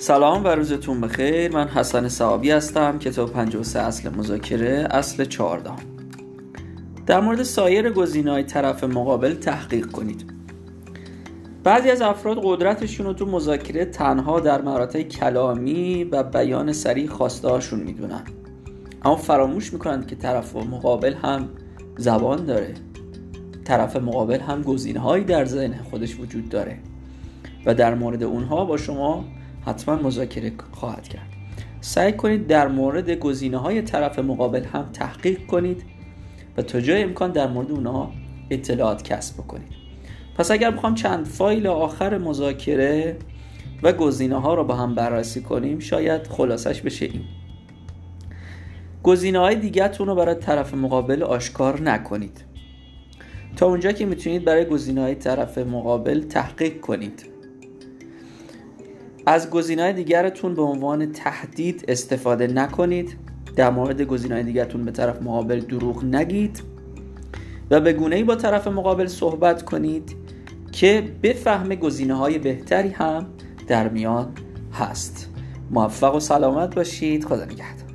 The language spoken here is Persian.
سلام و روزتون بخیر. من حسن صحابی هستم کتاب 53 اصل مذاکره اصل 14 در مورد سایر های طرف مقابل تحقیق کنید. بعضی از افراد قدرتشون رو تو مذاکره تنها در مراتع کلامی و بیان سریع خواسته هاشون می‌دونن. اما فراموش می‌کنند که طرف مقابل هم زبان داره. طرف مقابل هم گزینه‌هایی در ذهن خودش وجود داره. و در مورد اونها با شما حتما مذاکره خواهد کرد. سعی کنید در مورد گزینه های طرف مقابل هم تحقیق کنید و تا جای امکان در مورد اونها اطلاعات کسب بکنید. پس اگر بخوام چند فایل آخر مذاکره و گزینه ها رو با هم بررسی کنیم شاید خلاصش بشه این. گزینه های دیگرتون رو برای طرف مقابل آشکار نکنید. تا اونجا که می‌تونید برای گزینه های طرف مقابل تحقیق کنید. از گزینه‌های دیگرتون به عنوان تهدید استفاده نکنید. در مورد گزینه‌های دیگرتون به طرف مقابل دروغ نگید و به گونه ای با طرف مقابل صحبت کنید که بفهم گزینه های بهتری هم در میان هست. موفق و سلامت باشید. خدا نگهدار.